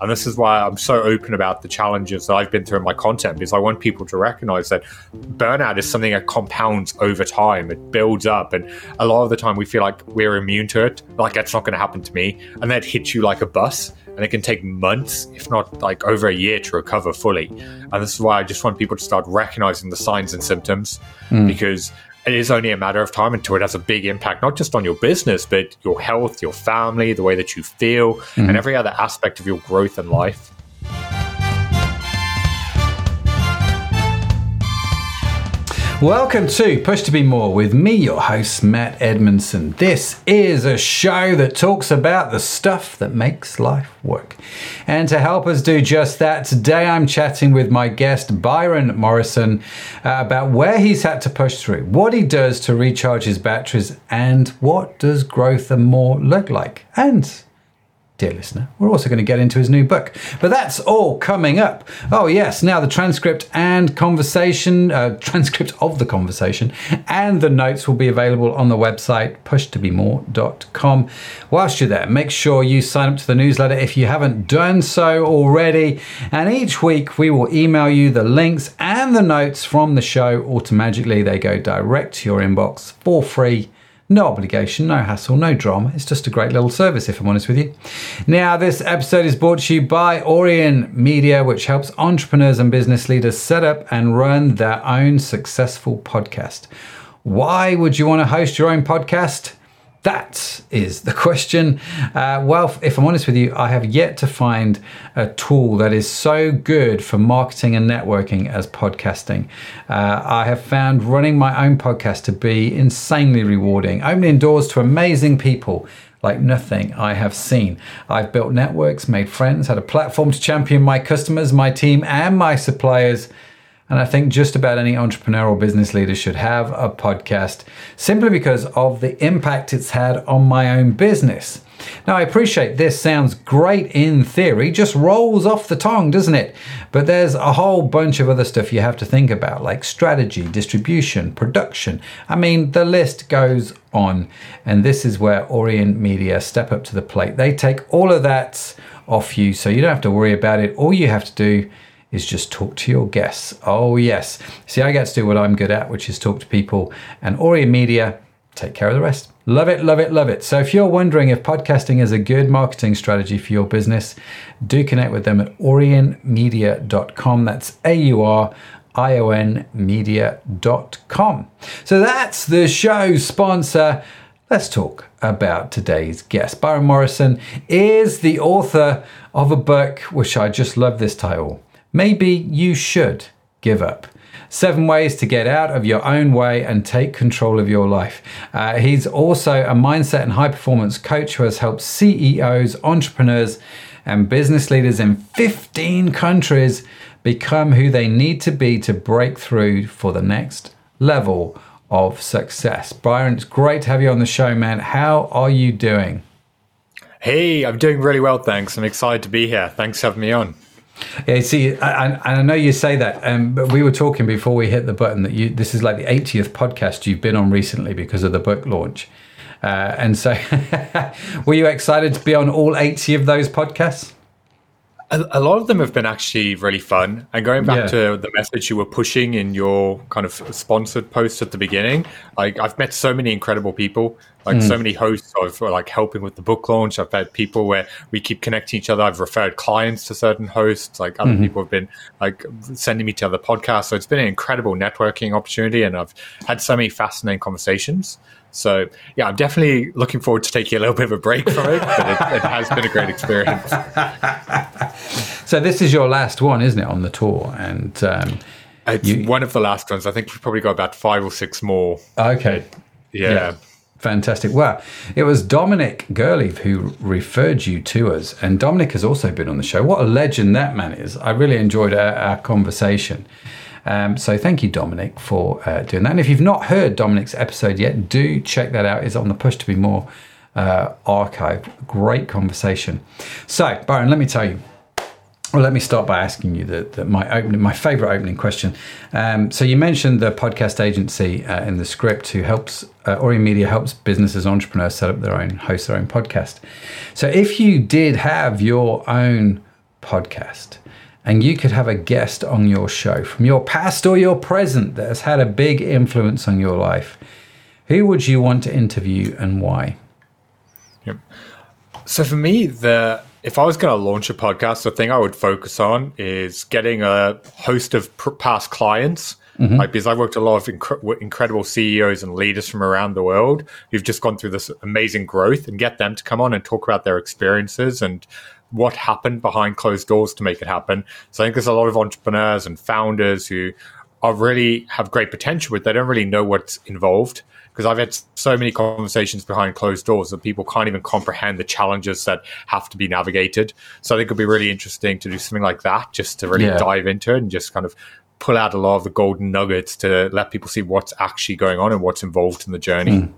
And this is why I'm so open about the challenges that I've been through in my content because I want people to recognize that burnout is something that compounds over time. It builds up. And a lot of the time we feel like we're immune to it, like that's not going to happen to me. And that hits you like a bus. And it can take months, if not like over a year, to recover fully. And this is why I just want people to start recognizing the signs and symptoms mm. because it is only a matter of time until it has a big impact, not just on your business, but your health, your family, the way that you feel, mm-hmm. and every other aspect of your growth in life. Welcome to Push to Be More with me, your host, Matt Edmundson. This is a show that talks about the stuff that makes life work. And to help us do just that, today I'm chatting with my guest, Byron Morrison, uh, about where he's had to push through, what he does to recharge his batteries, and what does growth and more look like. And dear listener, we're also going to get into his new book. But that's all coming up. Oh, yes, now the transcript and conversation, uh, transcript of the conversation, and the notes will be available on the website pushtobemore.com. Whilst you're there, make sure you sign up to the newsletter if you haven't done so already. And each week we will email you the links and the notes from the show automatically. They go direct to your inbox for free no obligation, no hassle, no drama. It's just a great little service, if I'm honest with you. Now, this episode is brought to you by Aurion Media, which helps entrepreneurs and business leaders set up and run their own successful podcast. Why would you want to host your own podcast? That is the question. Uh, well, if I'm honest with you, I have yet to find a tool that is so good for marketing and networking as podcasting. Uh, I have found running my own podcast to be insanely rewarding, opening doors to amazing people like nothing I have seen. I've built networks, made friends, had a platform to champion my customers, my team, and my suppliers and I think just about any entrepreneurial business leader should have a podcast simply because of the impact it's had on my own business. Now, I appreciate this sounds great in theory, just rolls off the tongue, doesn't it? But there's a whole bunch of other stuff you have to think about, like strategy, distribution, production. I mean, the list goes on. And this is where Aurion Media step up to the plate. They take all of that off you, so you don't have to worry about it. All you have to do is just talk to your guests. Oh, yes. See, I get to do what I'm good at, which is talk to people. And Aurion Media take care of the rest. Love it, love it, love it. So if you're wondering if podcasting is a good marketing strategy for your business, do connect with them at aurionmedia.com. That's A U R I O N media.com. So that's the show sponsor. Let's talk about today's guest. Byron Morrison is the author of a book, which I just love this title maybe you should give up. Seven ways to get out of your own way and take control of your life. Uh, he's also a mindset and high performance coach who has helped CEOs, entrepreneurs, and business leaders in 15 countries become who they need to be to break through for the next level of success. Byron, it's great to have you on the show, man. How are you doing? Hey, I'm doing really well, thanks. I'm excited to be here. Thanks for having me on. Yeah, see, I, I know you say that, um, but we were talking before we hit the button that you this is like the 80th podcast you've been on recently because of the book launch. Uh, and so, were you excited to be on all 80 of those podcasts? A, a, lot of them have been actually really fun. And going back yeah. to the message you were pushing in your kind of sponsored post at the beginning, like I've met so many incredible people, like mm. so many hosts of like helping with the book launch. I've had people where we keep connecting each other. I've referred clients to certain hosts. Like other mm-hmm. people have been like sending me to other podcasts. So it's been an incredible networking opportunity, and I've had so many fascinating conversations. So yeah, I'm definitely looking forward to taking a little bit of a break from it, but it, it has been a great experience. so this is your last one, isn't it, on the tour? And um, it's you, one of the last ones. I think we've probably got about five or six more. Okay. Yeah. yeah. Fantastic. Well, it was Dominic Gurley who referred you to us. And Dominic has also been on the show. What a legend that man is. I really enjoyed our, our conversation. Um, so thank you, Dominic, for uh, doing that. And if you've not heard Dominic's episode yet, do check that out. It's on the Push to Be More uh, archive. Great conversation. So, Byron, let me tell you. Well, let me start by asking you the my opening, my favorite opening question. Um, so you mentioned the podcast agency uh, in the script who helps uh, Media helps businesses, entrepreneurs set up their own, host their own podcast. So if you did have your own podcast and you could have a guest on your show from your past or your present that has had a big influence on your life, who would you want to interview and why? Yep. So for me, the if I was going to launch a podcast, the thing I would focus on is getting a host of past clients. Mm-hmm. Like because I've worked a lot of inc- incredible CEOs and leaders from around the world who've just gone through this amazing growth, and get them to come on and talk about their experiences and what happened behind closed doors to make it happen. So I think there's a lot of entrepreneurs and founders who are really have great potential, but they don't really know what's involved. Because I've had so many conversations behind closed doors that people can't even comprehend the challenges that have to be navigated. So I think it'd be really interesting to do something like that, just to really yeah. dive into it and just kind of pull out a lot of the golden nuggets to let people see what's actually going on and what's involved in the journey. Mm.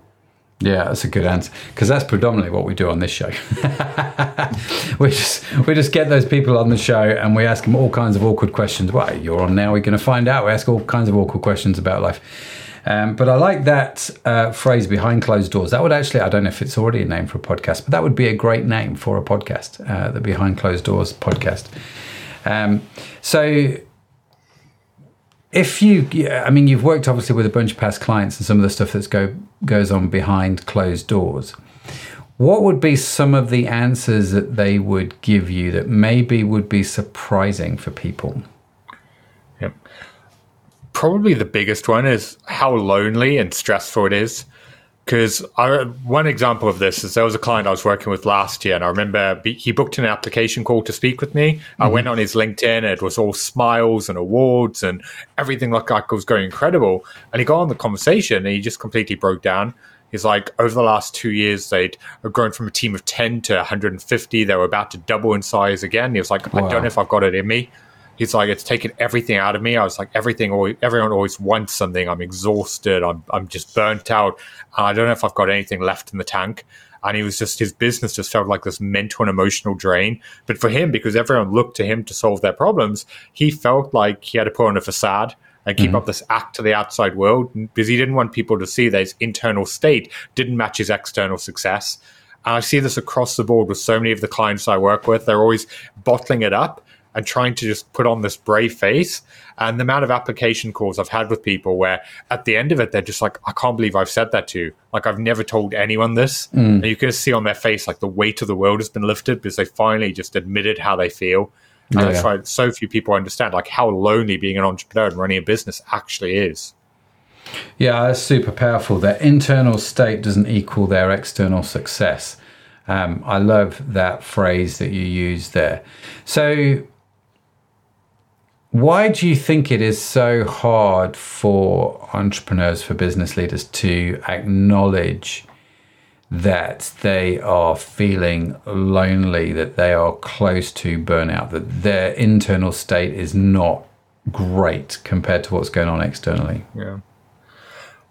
Yeah, that's a good answer because that's predominantly what we do on this show. we just we just get those people on the show and we ask them all kinds of awkward questions. Well, you're on now. We're going to find out. We ask all kinds of awkward questions about life. Um, but I like that uh, phrase behind closed doors. That would actually, I don't know if it's already a name for a podcast, but that would be a great name for a podcast, uh, the Behind Closed Doors podcast. Um, so if you, I mean, you've worked obviously with a bunch of past clients and some of the stuff that go goes on behind closed doors. What would be some of the answers that they would give you that maybe would be surprising for people? Yep. Probably the biggest one is how lonely and stressful it is because one example of this is there was a client I was working with last year, and I remember he booked an application call to speak with me. Mm-hmm. I went on his LinkedIn, and it was all smiles and awards, and everything looked like it was going incredible. And he got on the conversation, and he just completely broke down. He's like, over the last two years, they'd grown from a team of 10 to 150. They were about to double in size again. He was like, wow. I don't know if I've got it in me he's like, it's taken everything out of me. I was like, everything, always, everyone always wants something. I'm exhausted. I'm, I'm just burnt out. I don't know if I've got anything left in the tank. And he was just, his business just felt like this mental and emotional drain. But for him, because everyone looked to him to solve their problems, he felt like he had to put on a facade and keep mm-hmm. up this act to the outside world because he didn't want people to see that his internal state didn't match his external success. And I see this across the board with so many of the clients I work with. They're always bottling it up and trying to just put on this brave face. And the amount of application calls I've had with people where at the end of it, they're just like, I can't believe I've said that to you. Like, I've never told anyone this. Mm. And you can see on their face, like, the weight of the world has been lifted because they finally just admitted how they feel. And yeah, that's why so few people understand, like, how lonely being an entrepreneur and running a business actually is. Yeah, it's super powerful. Their internal state doesn't equal their external success. Um, I love that phrase that you use there. So, why do you think it is so hard for entrepreneurs, for business leaders to acknowledge that they are feeling lonely, that they are close to burnout, that their internal state is not great compared to what's going on externally? Yeah.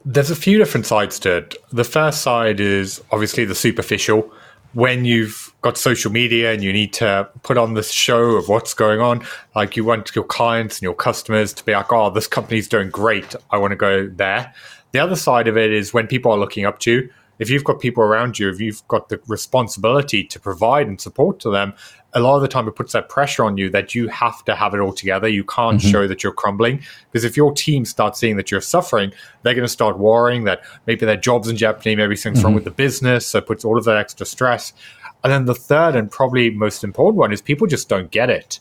There's a few different sides to it. The first side is obviously the superficial when you've got social media and you need to put on this show of what's going on, like you want your clients and your customers to be like, oh, this company's doing great. I want to go there. The other side of it is when people are looking up to you, if you've got people around you, if you've got the responsibility to provide and support to them, a lot of the time it puts that pressure on you that you have to have it all together. You can't mm-hmm. show that you're crumbling because if your team starts seeing that you're suffering, they're going to start worrying that maybe their job's in jeopardy, maybe something's mm-hmm. wrong with the business. So it puts all of that extra stress. And then the third and probably most important one is people just don't get it.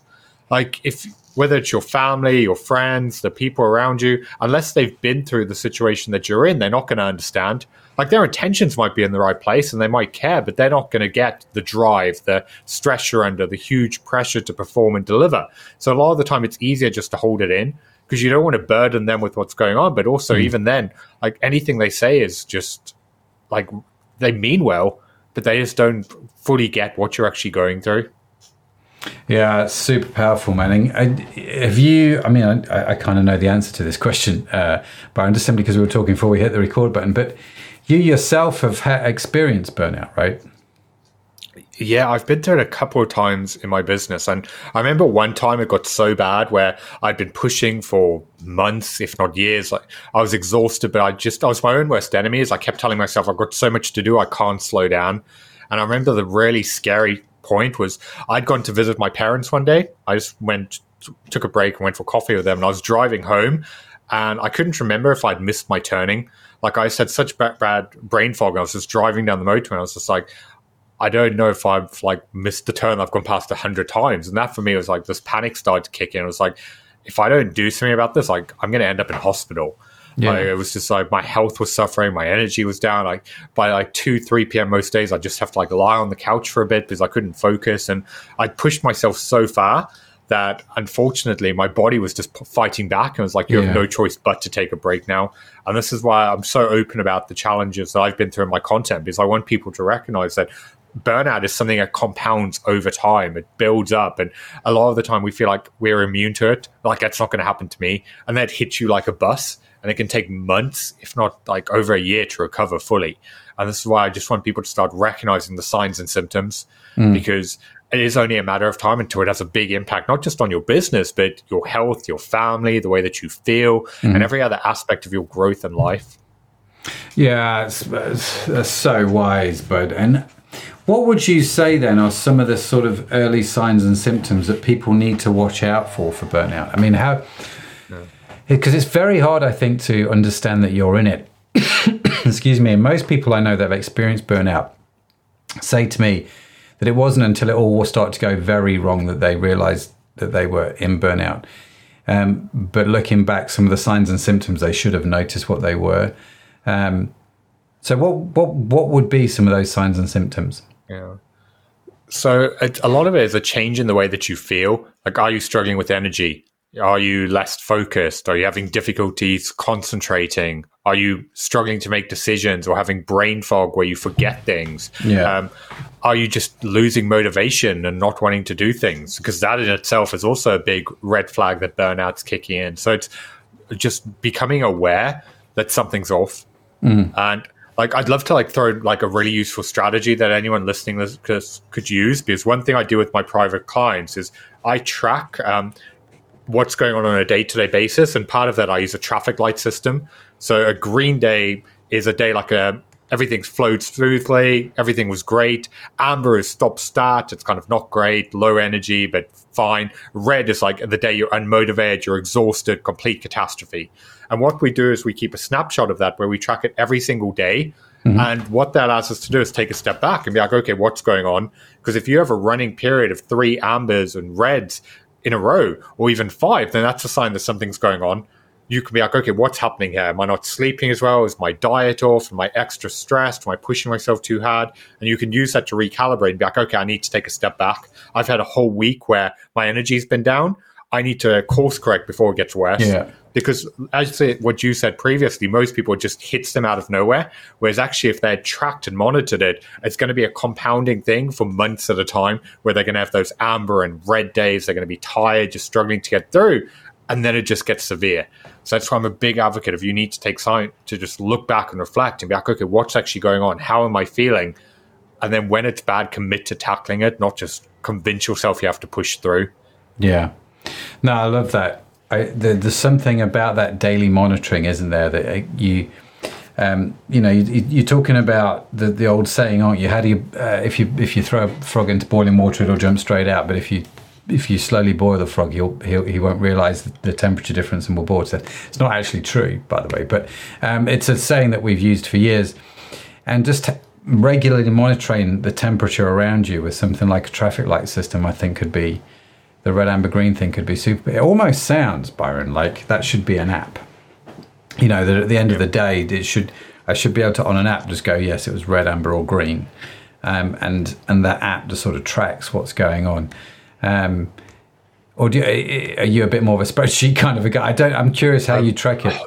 Like if whether it's your family, your friends, the people around you, unless they've been through the situation that you're in, they're not going to understand like their intentions might be in the right place and they might care, but they're not going to get the drive, the stress you're under, the huge pressure to perform and deliver. So a lot of the time, it's easier just to hold it in because you don't want to burden them with what's going on. But also, mm. even then, like anything they say is just like they mean well, but they just don't fully get what you're actually going through. Yeah, super powerful, man. Have you? I mean, I, I kind of know the answer to this question, uh, I'm just simply because we were talking before we hit the record button. But you yourself have ha- experienced burnout, right? Yeah, I've been through it a couple of times in my business. And I remember one time it got so bad where I'd been pushing for months, if not years. Like I was exhausted, but I just, I was my own worst enemy. As I kept telling myself, I've got so much to do, I can't slow down. And I remember the really scary point was I'd gone to visit my parents one day. I just went, took a break and went for coffee with them. And I was driving home and I couldn't remember if I'd missed my turning. Like I had such bad, bad brain fog. I was just driving down the motorway and I was just like, I don't know if I've like missed the turn I've gone past a hundred times. And that for me was like this panic started to kick in. It was like, if I don't do something about this, like I'm going to end up in hospital. Yeah. Like, it was just like my health was suffering, my energy was down. Like by like two, three p.m. most days, I just have to like lie on the couch for a bit because I couldn't focus, and I pushed myself so far that unfortunately my body was just fighting back and was like, you yeah. have no choice but to take a break now. And this is why I'm so open about the challenges that I've been through in my content because I want people to recognize that burnout is something that compounds over time. It builds up. And a lot of the time we feel like we're immune to it. Like that's not going to happen to me. And that hits you like a bus. And it can take months, if not like over a year to recover fully. And this is why I just want people to start recognizing the signs and symptoms mm. because it is only a matter of time until it has a big impact, not just on your business, but your health, your family, the way that you feel, mm. and every other aspect of your growth in life. Yeah, it's so wise, bud. And what would you say then are some of the sort of early signs and symptoms that people need to watch out for for burnout? I mean, how? Because it's very hard, I think, to understand that you're in it. Excuse me. And most people I know that have experienced burnout say to me that it wasn't until it all started to go very wrong that they realized that they were in burnout. Um, but looking back, some of the signs and symptoms they should have noticed what they were. Um, so, what what what would be some of those signs and symptoms? Yeah. So, it, a lot of it is a change in the way that you feel. Like, are you struggling with energy? Are you less focused? Are you having difficulties concentrating? Are you struggling to make decisions or having brain fog where you forget things? Yeah. Um, are you just losing motivation and not wanting to do things? Because that in itself is also a big red flag that burnout's kicking in. So it's just becoming aware that something's off. Mm. And like I'd love to like throw like a really useful strategy that anyone listening could, could use because one thing I do with my private clients is I track um, what's going on on a day-to-day basis and part of that I use a traffic light system. So a green day is a day like a everything flowed smoothly everything was great amber is stop start it's kind of not great low energy but fine red is like the day you're unmotivated you're exhausted complete catastrophe and what we do is we keep a snapshot of that where we track it every single day. Mm-hmm. And what that allows us to do is take a step back and be like, okay, what's going on? Because if you have a running period of three ambers and reds in a row, or even five, then that's a sign that something's going on. You can be like, okay, what's happening here? Am I not sleeping as well? Is my diet off? Am I extra stressed? Am I pushing myself too hard? And you can use that to recalibrate and be like, okay, I need to take a step back. I've had a whole week where my energy's been down. I need to course correct before it gets worse. Yeah because as what you said previously, most people just hits them out of nowhere. Whereas actually, if they're tracked and monitored it, it's going to be a compounding thing for months at a time, where they're going to have those amber and red days. They're going to be tired, just struggling to get through, and then it just gets severe. So that's why I'm a big advocate of you need to take time to just look back and reflect and be like, okay, what's actually going on? How am I feeling? And then when it's bad, commit to tackling it, not just convince yourself you have to push through. Yeah. No, I love that I, the, there's something about that daily monitoring, isn't there? That uh, you, um, you know, you, are talking about the, the old saying, aren't you? How do you, uh, if you if you throw a frog into boiling water, it'll jump straight out. But if you if you slowly boil the frog, he'll, he'll he won't realise the temperature difference and will boil to death. It's not actually true, by the way, but um, it's a saying that we've used for years. And just regularly monitoring the temperature around you with something like a traffic light system, I think, could be the red, amber, green thing could be super. It almost sounds, Byron, like that should be an app. You know, that at the end of the day, it should I should be able to on an app just go, yes, it was red, amber, or green, um, and and that app just sort of tracks what's going on. Um, or do you, are you a bit more of a spreadsheet kind of a guy? I don't. I'm curious how you track it.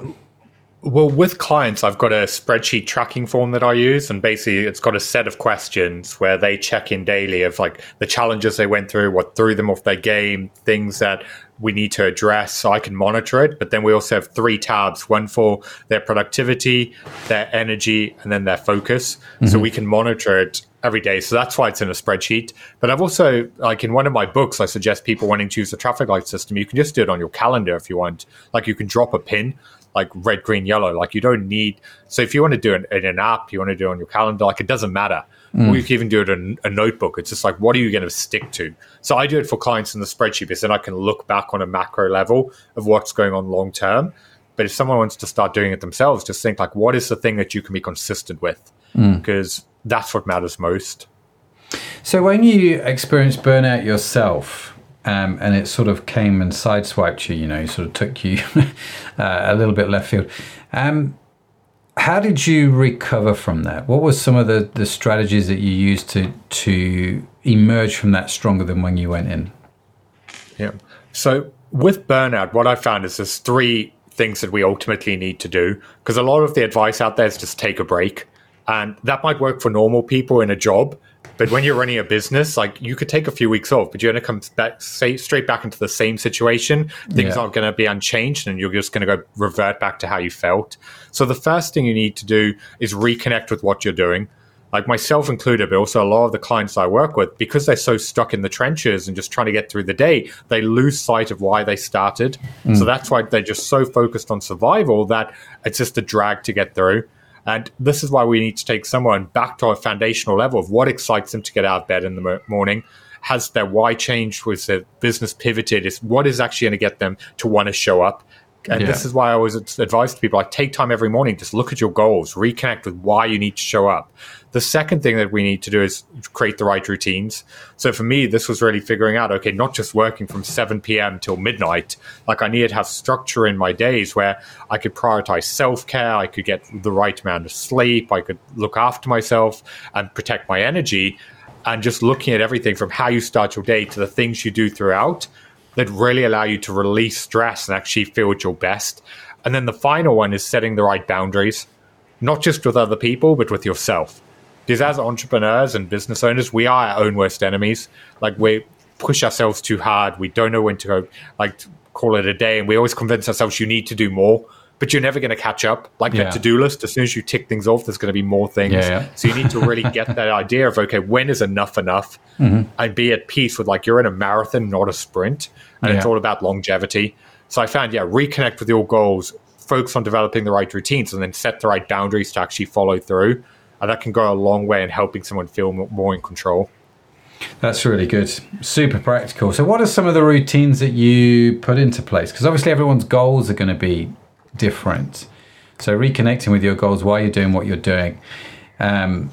Well, with clients, I've got a spreadsheet tracking form that I use, and basically, it's got a set of questions where they check in daily of like the challenges they went through, what threw them off their game, things that we need to address, so I can monitor it. But then we also have three tabs: one for their productivity, their energy, and then their focus. Mm-hmm. So we can monitor it every day. So that's why it's in a spreadsheet. But I've also, like in one of my books, I suggest people wanting to use the traffic light system. You can just do it on your calendar if you want. Like you can drop a pin like red, green, yellow. Like you don't need. So if you want to do it in an app, you want to do it on your calendar. Like it doesn't matter. mm. or you can even do it in a notebook. It's just like, what are you going to stick to? So I do it for clients in the spreadsheet because then I can look back on a macro level of what's going on long term. But if someone wants to start doing it themselves, just think like, what is the thing that you can be consistent with? Because mm. that's what matters most. So when you experienced burnout yourself, um, and it sort of came and sideswiped you, you know, sort of took you uh, a little bit left field. Um, how did you recover from that? What were some of the, the strategies that you used to to emerge from that stronger than when you went in? Yeah. So with burnout, what I found is there's three things that we ultimately need to do because a lot of the advice out there is just take a break, and that might work for normal people in a job. But when you're running a business, like you could take a few weeks off, but you're going to come back say, straight back into the same situation. Things yeah. aren't going to be unchanged, and you're just going to go revert back to how you felt. So the first thing you need to do is reconnect with what you're doing. Like myself included, but also a lot of the clients I work with, because they're so stuck in the trenches and just trying to get through the day, they lose sight of why they started. Mm. So that's why they're just so focused on survival that it's just a drag to get through. And this is why we need to take someone back to a foundational level of what excites them to get out of bed in the morning. Has their why changed? Was their business pivoted? Is what is actually going to get them to want to show up? And yeah. this is why I always advise to people like take time every morning, just look at your goals, reconnect with why you need to show up. The second thing that we need to do is create the right routines. So for me, this was really figuring out, okay, not just working from 7 p.m. till midnight. Like I needed to have structure in my days where I could prioritize self care, I could get the right amount of sleep, I could look after myself and protect my energy. And just looking at everything from how you start your day to the things you do throughout that really allow you to release stress and actually feel at your best. And then the final one is setting the right boundaries, not just with other people, but with yourself. Because as entrepreneurs and business owners, we are our own worst enemies. Like we push ourselves too hard. We don't know when to go, like call it a day. And we always convince ourselves you need to do more, but you're never going to catch up. Like yeah. a to do list, as soon as you tick things off, there's going to be more things. Yeah, yeah. So you need to really get that idea of, okay, when is enough enough? Mm-hmm. And be at peace with like you're in a marathon, not a sprint. And it's all about longevity. So I found, yeah, reconnect with your goals, focus on developing the right routines, and then set the right boundaries to actually follow through and that can go a long way in helping someone feel more in control. That's really good. Super practical. So, what are some of the routines that you put into place? Because obviously, everyone's goals are going to be different. So, reconnecting with your goals while you're doing what you're doing. Um,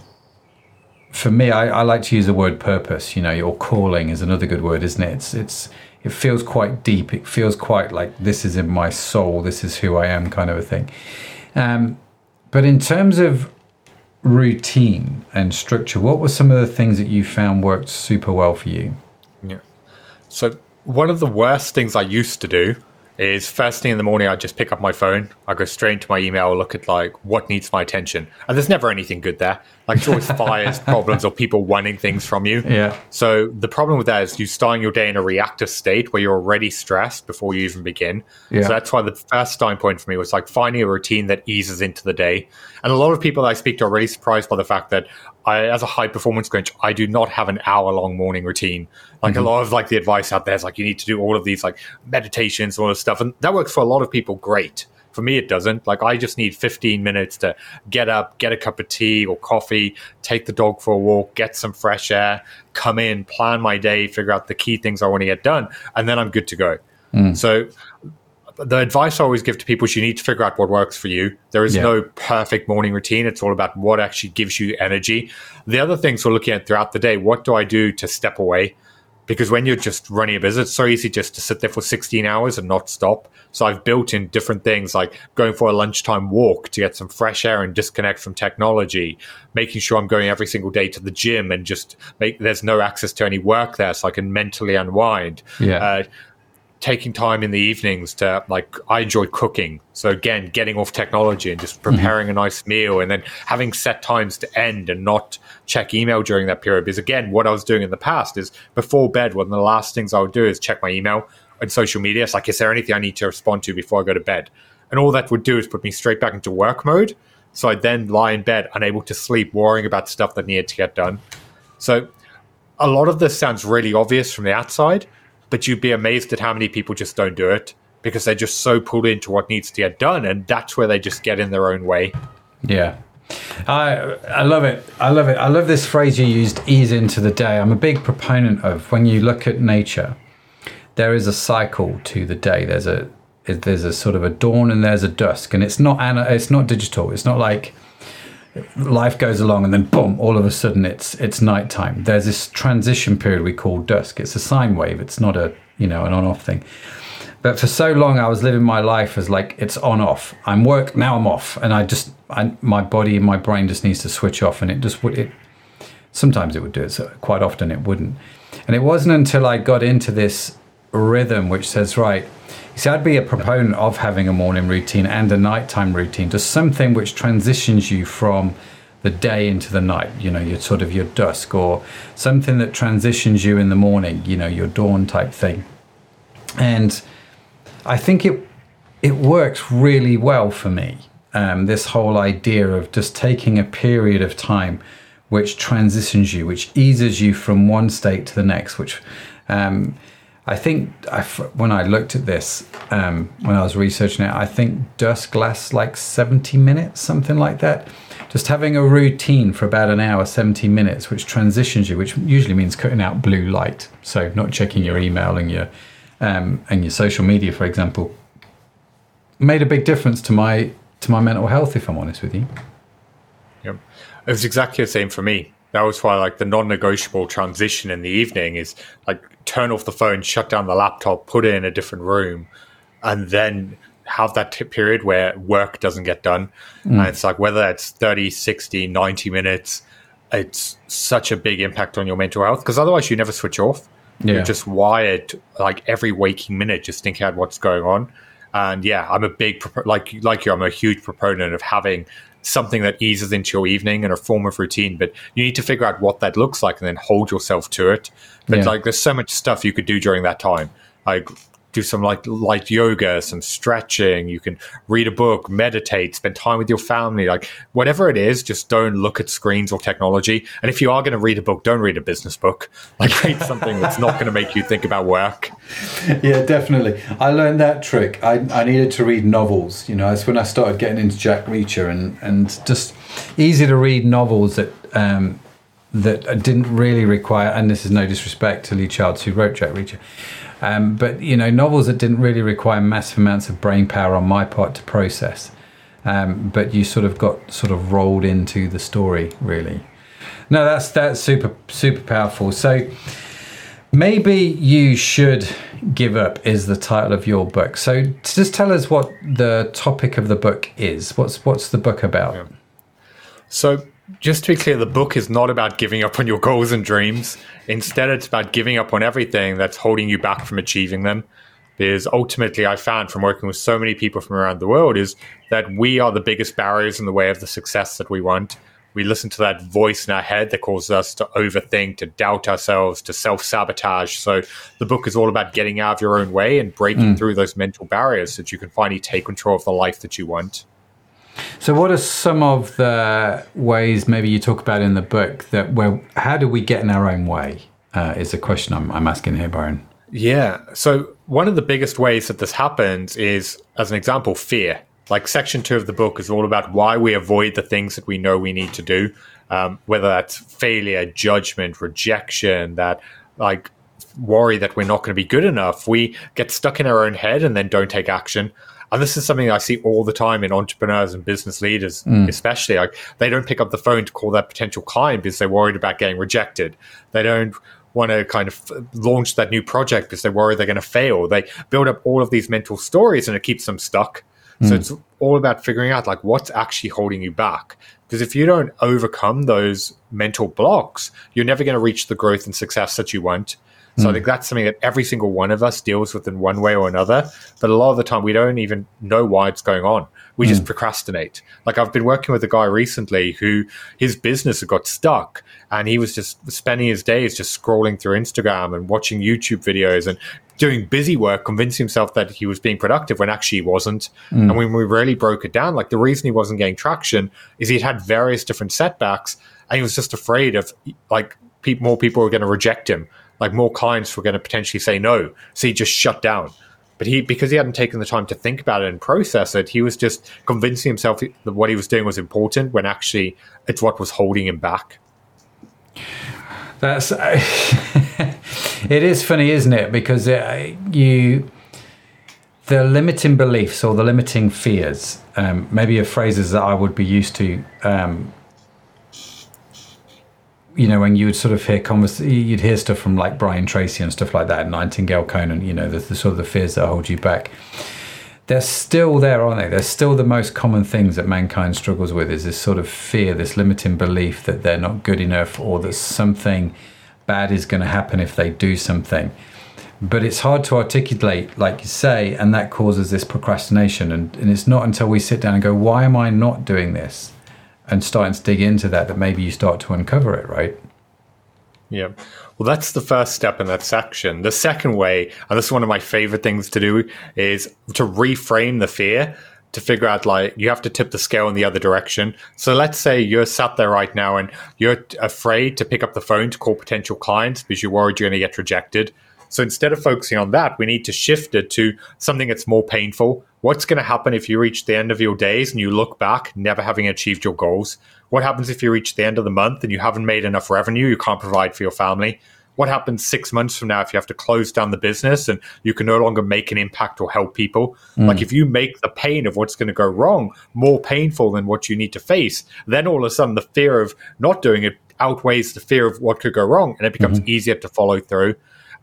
for me, I, I, like to use the word purpose. You know, your calling is another good word, isn't it? It's it's it feels quite deep. It feels quite like this is in my soul. This is who I am, kind of a thing. Um, but in terms of routine and structure, what were some of the things that you found worked super well for you? Yeah. So, one of the worst things I used to do is first thing in the morning, I just pick up my phone, I go straight into my email, look at like what needs my attention. And there's never anything good there. Like it's always fires, problems, or people wanting things from you. Yeah. So the problem with that is you starting your day in a reactive state where you're already stressed before you even begin. Yeah. So that's why the first starting point for me was like finding a routine that eases into the day. And a lot of people that I speak to are really surprised by the fact that I, as a high performance coach, I do not have an hour long morning routine. Like mm-hmm. a lot of like the advice out there is like you need to do all of these like meditations, all this stuff, and that works for a lot of people. Great. For me, it doesn't. Like I just need 15 minutes to get up, get a cup of tea or coffee, take the dog for a walk, get some fresh air, come in, plan my day, figure out the key things I want to get done, and then I'm good to go. Mm. So the advice I always give to people is you need to figure out what works for you. There is yeah. no perfect morning routine. It's all about what actually gives you energy. The other things we're looking at throughout the day, what do I do to step away? Because when you're just running a business, it's so easy just to sit there for 16 hours and not stop. So I've built in different things like going for a lunchtime walk to get some fresh air and disconnect from technology, making sure I'm going every single day to the gym and just make there's no access to any work there so I can mentally unwind. Yeah. Uh, taking time in the evenings to like I enjoy cooking. So again, getting off technology and just preparing mm-hmm. a nice meal and then having set times to end and not check email during that period. Because again, what I was doing in the past is before bed, one of the last things I would do is check my email and social media. It's like, is there anything I need to respond to before I go to bed? And all that would do is put me straight back into work mode. So I'd then lie in bed, unable to sleep, worrying about stuff that needed to get done. So a lot of this sounds really obvious from the outside, but you'd be amazed at how many people just don't do it because they're just so pulled into what needs to get done and that's where they just get in their own way yeah I I love it. I love it. I love this phrase you used, ease into the day. I'm a big proponent of when you look at nature, there is a cycle to the day. There's a there's a sort of a dawn and there's a dusk, and it's not it's not digital. It's not like life goes along and then boom, all of a sudden it's it's nighttime. There's this transition period we call dusk. It's a sine wave. It's not a you know an on off thing. But for so long, I was living my life as like it's on off. I'm work now. I'm off, and I just I, my body and my brain just needs to switch off, and it just would it. Sometimes it would do it. So quite often it wouldn't. And it wasn't until I got into this rhythm which says right. See, I'd be a proponent of having a morning routine and a nighttime routine, just something which transitions you from the day into the night, you know, your sort of your dusk, or something that transitions you in the morning, you know, your dawn type thing. And I think it it works really well for me. Um, this whole idea of just taking a period of time which transitions you, which eases you from one state to the next. Which um, I think I, when I looked at this, um, when I was researching it, I think dusk lasts like 70 minutes, something like that. Just having a routine for about an hour, 70 minutes, which transitions you, which usually means cutting out blue light. So not checking your email and your um, and your social media, for example, made a big difference to my to my mental health. If I'm honest with you. Yep, it was exactly the same for me. That was why, like, the non-negotiable transition in the evening is like turn off the phone, shut down the laptop, put it in a different room, and then have that t- period where work doesn't get done. Mm. And it's like whether it's 30, 60, 90 minutes, it's such a big impact on your mental health because otherwise you never switch off. Yeah. You're just wired like every waking minute, just thinking about what's going on. And yeah, I'm a big like like you. I'm a huge proponent of having something that eases into your evening and a form of routine. But you need to figure out what that looks like and then hold yourself to it. But yeah. like, there's so much stuff you could do during that time. Like do some like light yoga, some stretching. You can read a book, meditate, spend time with your family. Like whatever it is, just don't look at screens or technology. And if you are going to read a book, don't read a business book. Like read something that's not going to make you think about work. Yeah, definitely. I learned that trick. I, I needed to read novels. You know, it's when I started getting into Jack Reacher and and just easy to read novels that. Um, that didn't really require, and this is no disrespect to Lee Childs who wrote Jack Reacher, um, but you know, novels that didn't really require massive amounts of brain power on my part to process. Um, but you sort of got sort of rolled into the story, really. No, that's that's super super powerful. So maybe you should give up is the title of your book. So just tell us what the topic of the book is. What's what's the book about? Yeah. So just to be clear, the book is not about giving up on your goals and dreams. Instead, it's about giving up on everything that's holding you back from achieving them. Because ultimately, I found from working with so many people from around the world is that we are the biggest barriers in the way of the success that we want. We listen to that voice in our head that causes us to overthink, to doubt ourselves, to self sabotage. So, the book is all about getting out of your own way and breaking mm. through those mental barriers so that you can finally take control of the life that you want. So, what are some of the ways maybe you talk about in the book that where how do we get in our own way? Uh, is the question I'm, I'm asking here, Byron. Yeah. So, one of the biggest ways that this happens is, as an example, fear. Like section two of the book is all about why we avoid the things that we know we need to do, um, whether that's failure, judgment, rejection, that like worry that we're not going to be good enough. We get stuck in our own head and then don't take action. And this is something I see all the time in entrepreneurs and business leaders, mm. especially. Like they don't pick up the phone to call that potential client because they're worried about getting rejected. They don't want to kind of launch that new project because they're worried they're going to fail. They build up all of these mental stories and it keeps them stuck. Mm. So it's all about figuring out like what's actually holding you back. Because if you don't overcome those mental blocks, you're never going to reach the growth and success that you want. So mm. I think that's something that every single one of us deals with in one way or another. But a lot of the time, we don't even know why it's going on. We mm. just hmm. procrastinate. Like I've been working with a guy recently who his business had got stuck and he was just spending his days just scrolling through Instagram and watching YouTube videos and doing busy work, convincing himself that he was being productive when actually he wasn't. Mm. And when we really broke it down, like the reason he wasn't getting traction is he'd had various different setbacks and he was just afraid of like pe- more people were going to reject him like more clients were going to potentially say no. So he just shut down. But he, because he hadn't taken the time to think about it and process it, he was just convincing himself that what he was doing was important when actually it's what was holding him back. That's it is funny, isn't it? Because it, you the limiting beliefs or the limiting fears, um, maybe are phrases that I would be used to. Um, you know, when you would sort of hear convers- you'd hear stuff from like Brian Tracy and stuff like that, and Nightingale Conant, You know, the, the sort of the fears that hold you back. They're still there, aren't they? They're still the most common things that mankind struggles with. Is this sort of fear, this limiting belief that they're not good enough, or that something bad is going to happen if they do something but it's hard to articulate, like you say, and that causes this procrastination. And, and it's not until we sit down and go, why am I not doing this? And starting to dig into that, that maybe you start to uncover it, right? Yeah. Well, that's the first step in that section. The second way, and this is one of my favorite things to do, is to reframe the fear to figure out like you have to tip the scale in the other direction. So let's say you're sat there right now and you're afraid to pick up the phone to call potential clients because you're worried you're going to get rejected. So instead of focusing on that, we need to shift it to something that's more painful. What's going to happen if you reach the end of your days and you look back, never having achieved your goals? What happens if you reach the end of the month and you haven't made enough revenue you can't provide for your family? What happens six months from now if you have to close down the business and you can no longer make an impact or help people? Mm. Like if you make the pain of what's going to go wrong more painful than what you need to face, then all of a sudden the fear of not doing it outweighs the fear of what could go wrong and it becomes mm-hmm. easier to follow through.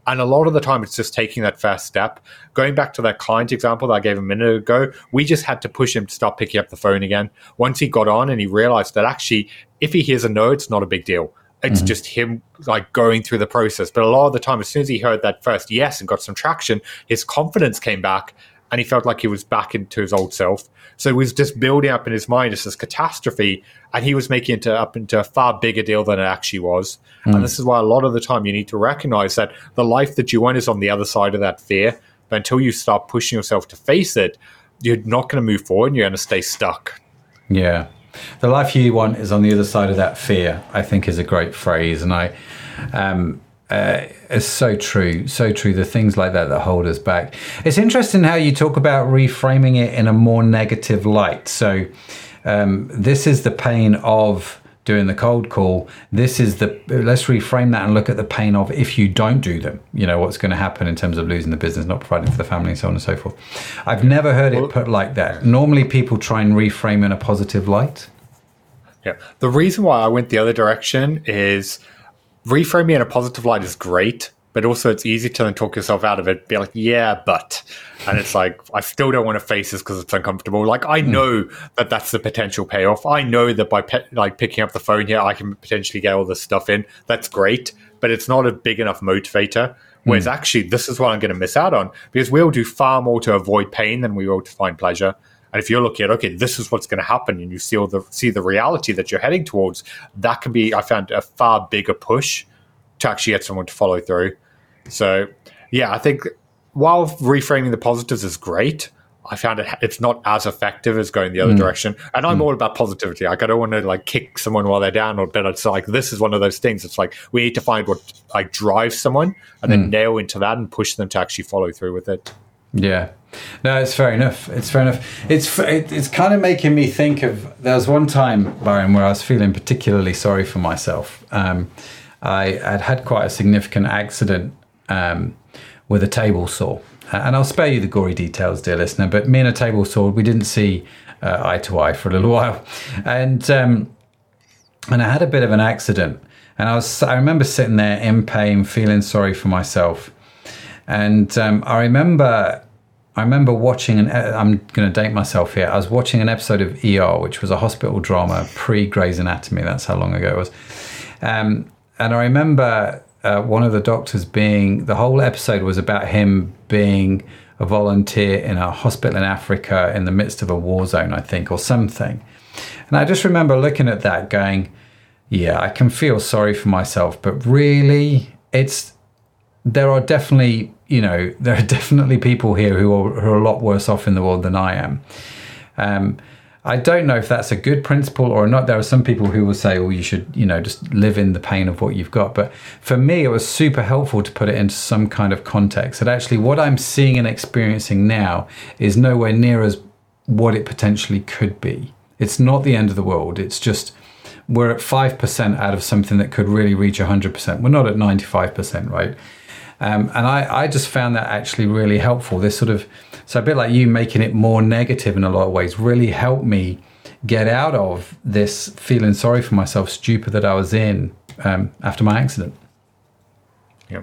And a lot of the time, it's just taking that first step. Going back to that client example that I gave a minute ago, we just had to push him to start picking up the phone again. Once he got on and he realized that actually, if he hears a no, it's not a big deal. It's mm-hmm. just him like going through the process. But a lot of the time, as soon as he heard that first yes and got some traction, his confidence came back and he felt like he was back into his old self. So it was just building up in his mind as this catastrophe, and he was making it up into a far bigger deal than it actually was. Mm. And this is why a lot of the time you need to recognize that the life that you want is on the other side of that fear. But until you start pushing yourself to face it, you're not going to move forward and you're going to stay stuck. Yeah. The life you want is on the other side of that fear, I think is a great phrase. And I, um, uh, it's so true, so true. The things like that that hold us back. It's interesting how you talk about reframing it in a more negative light. So, um, this is the pain of doing the cold call. This is the let's reframe that and look at the pain of if you don't do them. You know what's going to happen in terms of losing the business, not providing for the family, and so on and so forth. I've never heard it put like that. Normally, people try and reframe in a positive light. Yeah, the reason why I went the other direction is reframing in a positive light is great, but also it's easy to then talk yourself out of it. Be like, yeah, but, and it's like I still don't want to face this because it's uncomfortable. Like I hmm. know mm. that that's the potential payoff. I know that by pe- like picking up the phone here, I can potentially get all this stuff in. That's great, but it's not a big enough motivator. Whereas mm. actually, this is what I'm going to miss out on because we'll do far more to avoid pain than we will to find pleasure. And if you're looking at okay, this is what's going to happen, and you see all the see the reality that you're heading towards, that can be I found a far bigger push to actually get someone to follow through. So yeah, I think while reframing the positives is great, I found it it's not as effective as going the other mm. direction. And I'm mm. all about positivity. Like I don't want to like kick someone while they're down, or but it's like this is one of those things. It's like we need to find what like drives someone and then mm. nail into that and push them to actually follow through with it. Yeah. No, it's fair enough. It's fair enough. It's it's kind of making me think of. There was one time, Byron, where I was feeling particularly sorry for myself. Um, I had had quite a significant accident um, with a table saw, and I'll spare you the gory details, dear listener. But me and a table saw, we didn't see uh, eye to eye for a little while, and um, and I had a bit of an accident, and I was I remember sitting there in pain, feeling sorry for myself, and um, I remember I remember watching an. I'm going to date myself here. I was watching an episode of ER, which was a hospital drama pre Grey's Anatomy. That's how long ago it was. Um, and I remember uh, one of the doctors being. The whole episode was about him being a volunteer in a hospital in Africa in the midst of a war zone, I think, or something. And I just remember looking at that, going, "Yeah, I can feel sorry for myself, but really, it's." There are definitely you know, there are definitely people here who are, who are a lot worse off in the world than I am. Um, I don't know if that's a good principle or not. There are some people who will say, "Well, you should, you know, just live in the pain of what you've got." But for me, it was super helpful to put it into some kind of context. That actually, what I'm seeing and experiencing now is nowhere near as what it potentially could be. It's not the end of the world. It's just we're at five percent out of something that could really reach hundred percent. We're not at ninety-five percent, right? Um, and I, I just found that actually really helpful. This sort of, so a bit like you making it more negative in a lot of ways, really helped me get out of this feeling sorry for myself, stupid that I was in um, after my accident. Yeah.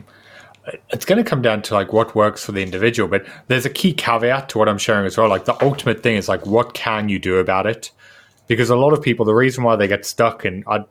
It's going to come down to like what works for the individual, but there's a key caveat to what I'm sharing as well. Like the ultimate thing is like, what can you do about it? Because a lot of people, the reason why they get stuck and I,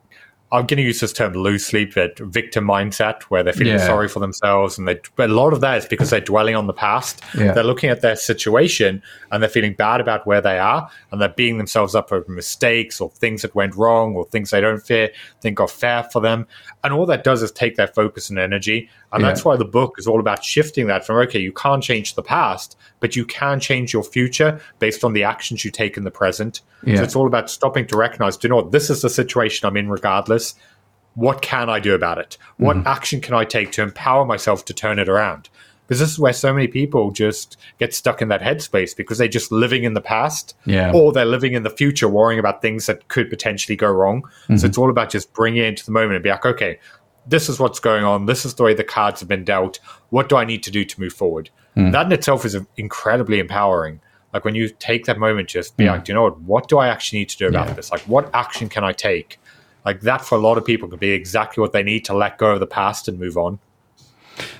I'm going to use this term loosely, but victim mindset, where they're feeling yeah. sorry for themselves, and they, a lot of that is because they're dwelling on the past. Yeah. They're looking at their situation and they're feeling bad about where they are, and they're beating themselves up over mistakes or things that went wrong or things they don't fear, think are fair for them, and all that does is take their focus and energy, and yeah. that's why the book is all about shifting that from okay, you can't change the past, but you can change your future based on the actions you take in the present. So it's all about stopping to recognize, do you know what, this is the situation I'm in regardless what can I do about it? What mm-hmm. action can I take to empower myself to turn it around? Because this is where so many people just get stuck in that headspace because they're just living in the past yeah. or they're living in the future, worrying about things that could potentially go wrong. Mm-hmm. So it's all about just bringing it into the moment and be like, okay, this is what's going on. This is the way the cards have been dealt. What do I need to do to move forward? Mm. That in itself is incredibly empowering. Like when you take that moment, just be mm. like, do you know what? What do I actually need to do about yeah. this? Like, what action can I take? Like that for a lot of people could be exactly what they need to let go of the past and move on.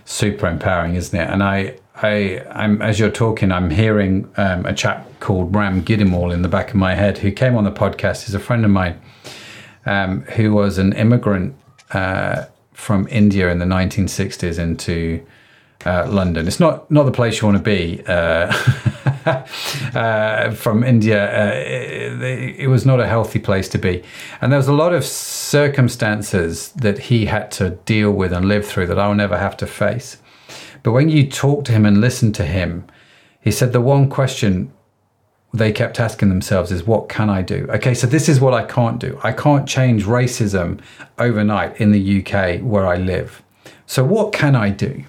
Super empowering isn't it? And i i i'm as you're talking i'm hearing um, a chap called ram Gidoomal in the back of my head who came on the podcast. He's a friend of mine um, who was an immigrant uh, from india in the 1960s into uh, London. It's not not the place you want to be. Uh, uh, from India, uh, it, it, was not a healthy place to be, and there was a lot of circumstances that he had to deal with and live through that I'll never have to face. But when you talk to him and listen to him, he said the one question they kept asking themselves is what can I do? Okay, so this is what I can't do. I can't change racism overnight in the UK where I live. So what can I do?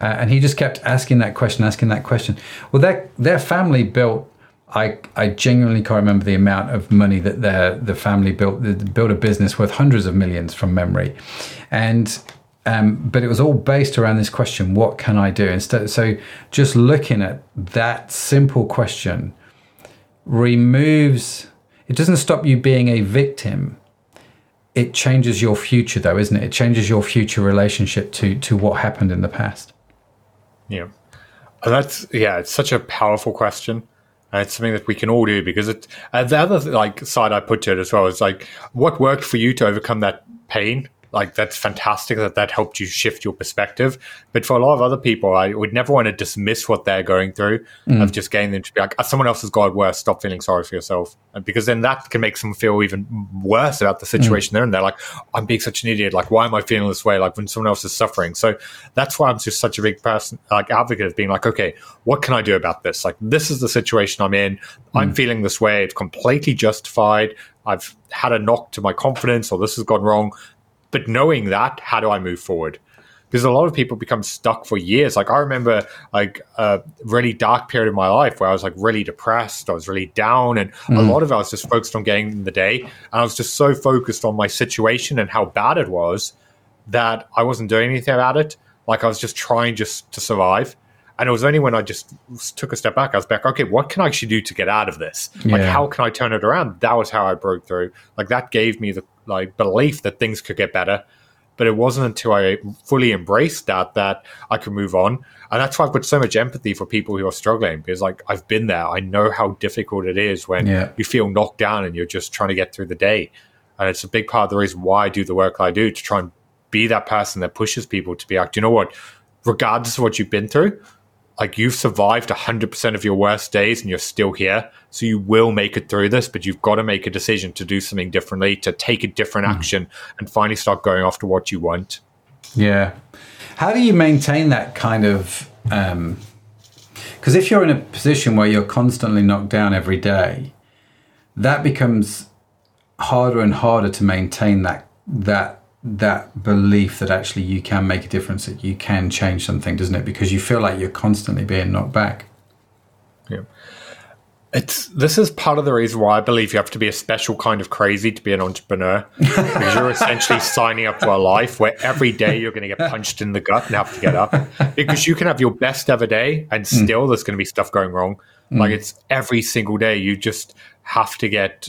Uh, and he just kept asking that question, asking that question. Well, their their family built. I, I genuinely can't remember the amount of money that their the family built built a business worth hundreds of millions from memory, and um, but it was all based around this question: What can I do? Instead, so just looking at that simple question removes. It doesn't stop you being a victim. It changes your future, though, isn't it? It changes your future relationship to to what happened in the past. Yeah. And that's, yeah, it's such a powerful question. And it's something that we can all do because it, uh, the other like side I put to it as well is like, what worked for you to overcome that pain like that's fantastic that that helped you shift your perspective. But for a lot of other people, I would never want to dismiss what they're going through mm. of just getting them to be like, someone else has got it worse. Stop feeling sorry for yourself, and because then that can make them feel even worse about the situation mm. they're in. They're like, I'm being such an idiot. Like, why am I feeling this way? Like when someone else is suffering. So that's why I'm just such a big person, like advocate of being like, okay, what can I do about this? Like, this is the situation I'm in. Mm. I'm feeling this way. It's completely justified. I've had a knock to my confidence, or this has gone wrong. But knowing that, how do I move forward? Because a lot of people become stuck for years. Like I remember like a really dark period of my life where I was like really depressed. I was really down. And mm. a lot of it I was just focused on getting in the day. And I was just so focused on my situation and how bad it was that I wasn't doing anything about it. Like I was just trying just to survive. And it was only when I just took a step back, I was back, okay, what can I actually do to get out of this? Yeah. Like, how can I turn it around? That was how I broke through. Like, that gave me the like belief that things could get better. But it wasn't until I fully embraced that that I could move on. And that's why I've got so much empathy for people who are struggling because, like, I've been there. I know how difficult it is when yeah. you feel knocked down and you're just trying to get through the day. And it's a big part of the reason why I do the work I do to try and be that person that pushes people to be like, do you know what? Regardless of what you've been through, like you've survived 100% of your worst days and you're still here so you will make it through this but you've got to make a decision to do something differently to take a different mm. action and finally start going after what you want yeah how do you maintain that kind of um because if you're in a position where you're constantly knocked down every day that becomes harder and harder to maintain that that that belief that actually you can make a difference, that you can change something, doesn't it? Because you feel like you're constantly being knocked back. Yeah. It's this is part of the reason why I believe you have to be a special kind of crazy to be an entrepreneur. because you're essentially signing up for a life where every day you're going to get punched in the gut and have to get up. Because you can have your best ever day and still mm. there's going to be stuff going wrong. Mm. Like it's every single day you just have to get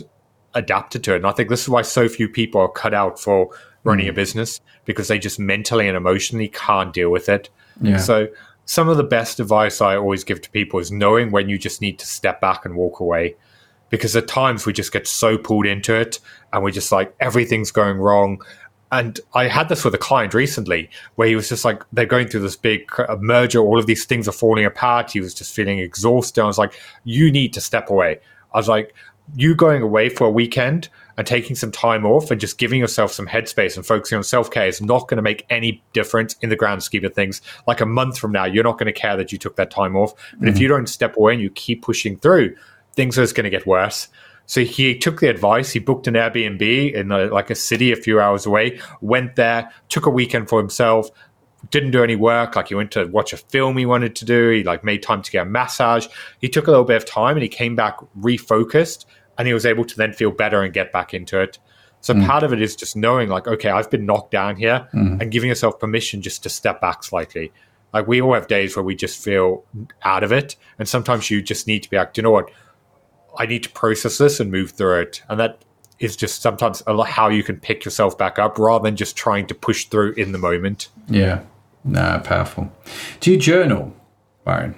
adapted to it. And I think this is why so few people are cut out for running mm. a business because they just mentally and emotionally can't deal with it. Yeah. So some of the best advice I always give to people is knowing when you just need to step back and walk away. Because at times we just get so pulled into it and we're just like, everything's going wrong. And I had this with a client recently where he was just like, they're going through this big merger, all of these things are falling apart. He was just feeling exhausted. I was like, you need to step away. I was like, you going away for a weekend and taking some time off and just giving yourself some headspace and focusing on self care is not going to make any difference in the grand scheme of things. Like a month from now, you're not going to care that you took that time off. But mm-hmm. if you don't step away and you keep pushing through, things are just going to get worse. So he took the advice. He booked an Airbnb in a, like a city a few hours away. Went there, took a weekend for himself. Didn't do any work. Like he went to watch a film he wanted to do. He like made time to get a massage. He took a little bit of time and he came back refocused and he was able to then feel better and get back into it. So mm. part of it is just knowing, like, okay, I've been knocked down here, mm. and giving yourself permission just to step back slightly. Like we all have days where we just feel out of it, and sometimes you just need to be like, you know what, I need to process this and move through it, and that is just sometimes how you can pick yourself back up rather than just trying to push through in the moment. Yeah, nah, powerful. Do you journal, Byron?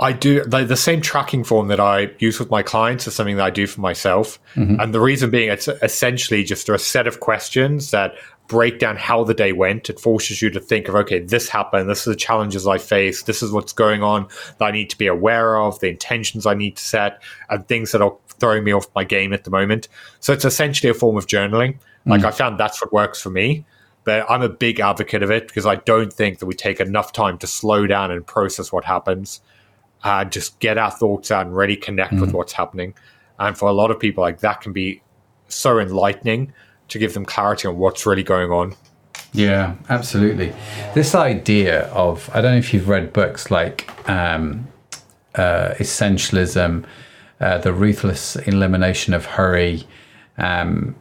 I do the, the, same tracking form that I use with my clients is something that I do for myself. Mm-hmm. And the reason being, it's essentially just a set of questions that break down how the day went. It forces you to think of, okay, this happened. This is the challenges I faced. This is what's going on that I need to be aware of, the intentions I need to set, and things that are throwing me off my game at the moment. So it's essentially a form of journaling. Mm-hmm. Like I found that's what works for me. But I'm a big advocate of it because I don't think that we take enough time to slow down and process what happens uh, just get our thoughts out and really connect mm. with what's happening. And for a lot of people, like that can be so enlightening to give them clarity on what's really going on. Yeah, absolutely. This idea of, I don't know if you've read books like um, uh, Essentialism, uh, The Ruthless Elimination of Hurry, um,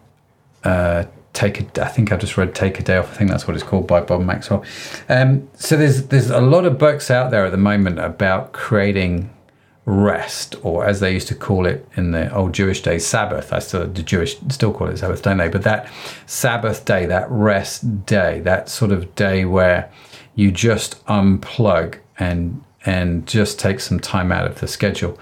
uh, take a, I think I just read Take a Day Off. I think that's what it's called by Bob Maxwell. Um, so there's there's a lot of books out there at the moment about creating rest, or as they used to call it in the old Jewish days, Sabbath. I still the Jewish still call it Sabbath, don't they? But that Sabbath day, that rest day, that sort of day where you just unplug and and just take some time out of the schedule.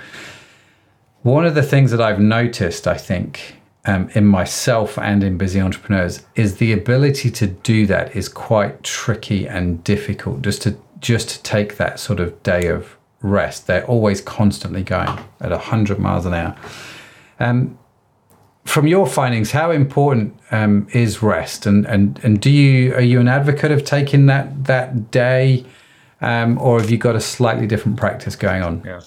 One of the things that I've noticed, I think, um, in myself and in busy entrepreneurs is the ability to do that is quite tricky and difficult just to just to take that sort of day of rest. They're always constantly going at 100 miles an hour. Um, from your findings how important um, is rest? And, and and do you are you an advocate of taking that that day um, or have you got a slightly different practice going on? Yeah.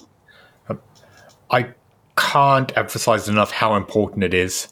I can't emphasize enough how important it is.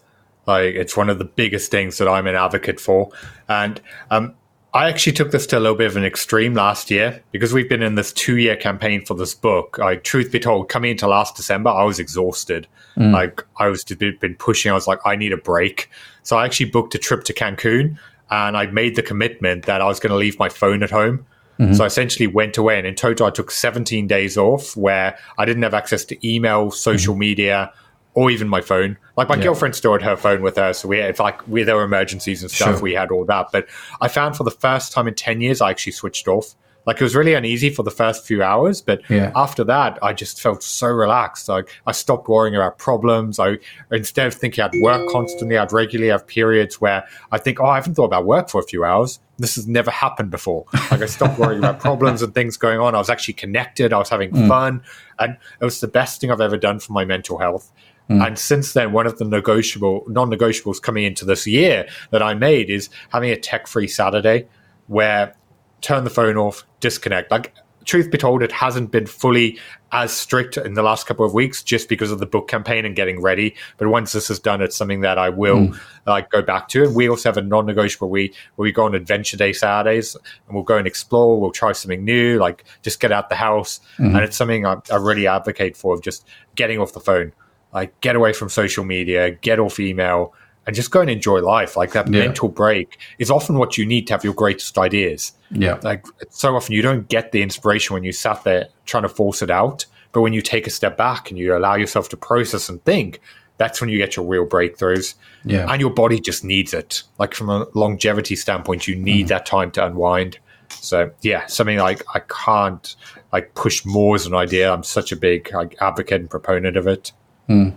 Like it's one of the biggest things that I'm an advocate for. And um, I actually took this to a little bit of an extreme last year because we've been in this two year campaign for this book. Like, truth be told, coming into last December, I was exhausted. Mm. Like I was been pushing. I was like, I need a break. So I actually booked a trip to Cancun and I made the commitment that I was going to leave my phone at home. Mm-hmm. So I essentially went away, and in total, I took 17 days off where I didn't have access to email, social mm-hmm. media, or even my phone. Like my yeah. girlfriend stored her phone with her, so we had, like with our emergencies and stuff, sure. we had all that. But I found for the first time in 10 years, I actually switched off. Like it was really uneasy for the first few hours, but yeah. after that, I just felt so relaxed. Like I stopped worrying about problems. I instead of thinking I'd work constantly, I'd regularly have periods where I think, oh, I haven't thought about work for a few hours. This has never happened before. Like I stopped worrying about problems and things going on. I was actually connected. I was having mm. fun, and it was the best thing I've ever done for my mental health. Mm. And since then, one of the negotiable, non-negotiables coming into this year that I made is having a tech-free Saturday where turn the phone off, disconnect. Like truth be told, it hasn't been fully as strict in the last couple of weeks just because of the book campaign and getting ready. But once this is done, it's something that I will mm. like go back to. And we also have a non-negotiable we where we go on adventure day Saturdays and we'll go and explore. We'll try something new, like just get out the house. Mm. And it's something I, I really advocate for of just getting off the phone, like get away from social media, get off email and just go and enjoy life. Like that yeah. mental break is often what you need to have your greatest ideas. Yeah. Like so often you don't get the inspiration when you sat there trying to force it out. But when you take a step back and you allow yourself to process and think, that's when you get your real breakthroughs. Yeah. And your body just needs it. Like from a longevity standpoint, you need mm. that time to unwind. So yeah, something like I can't like push more as an idea. I'm such a big like advocate and proponent of it. Mm.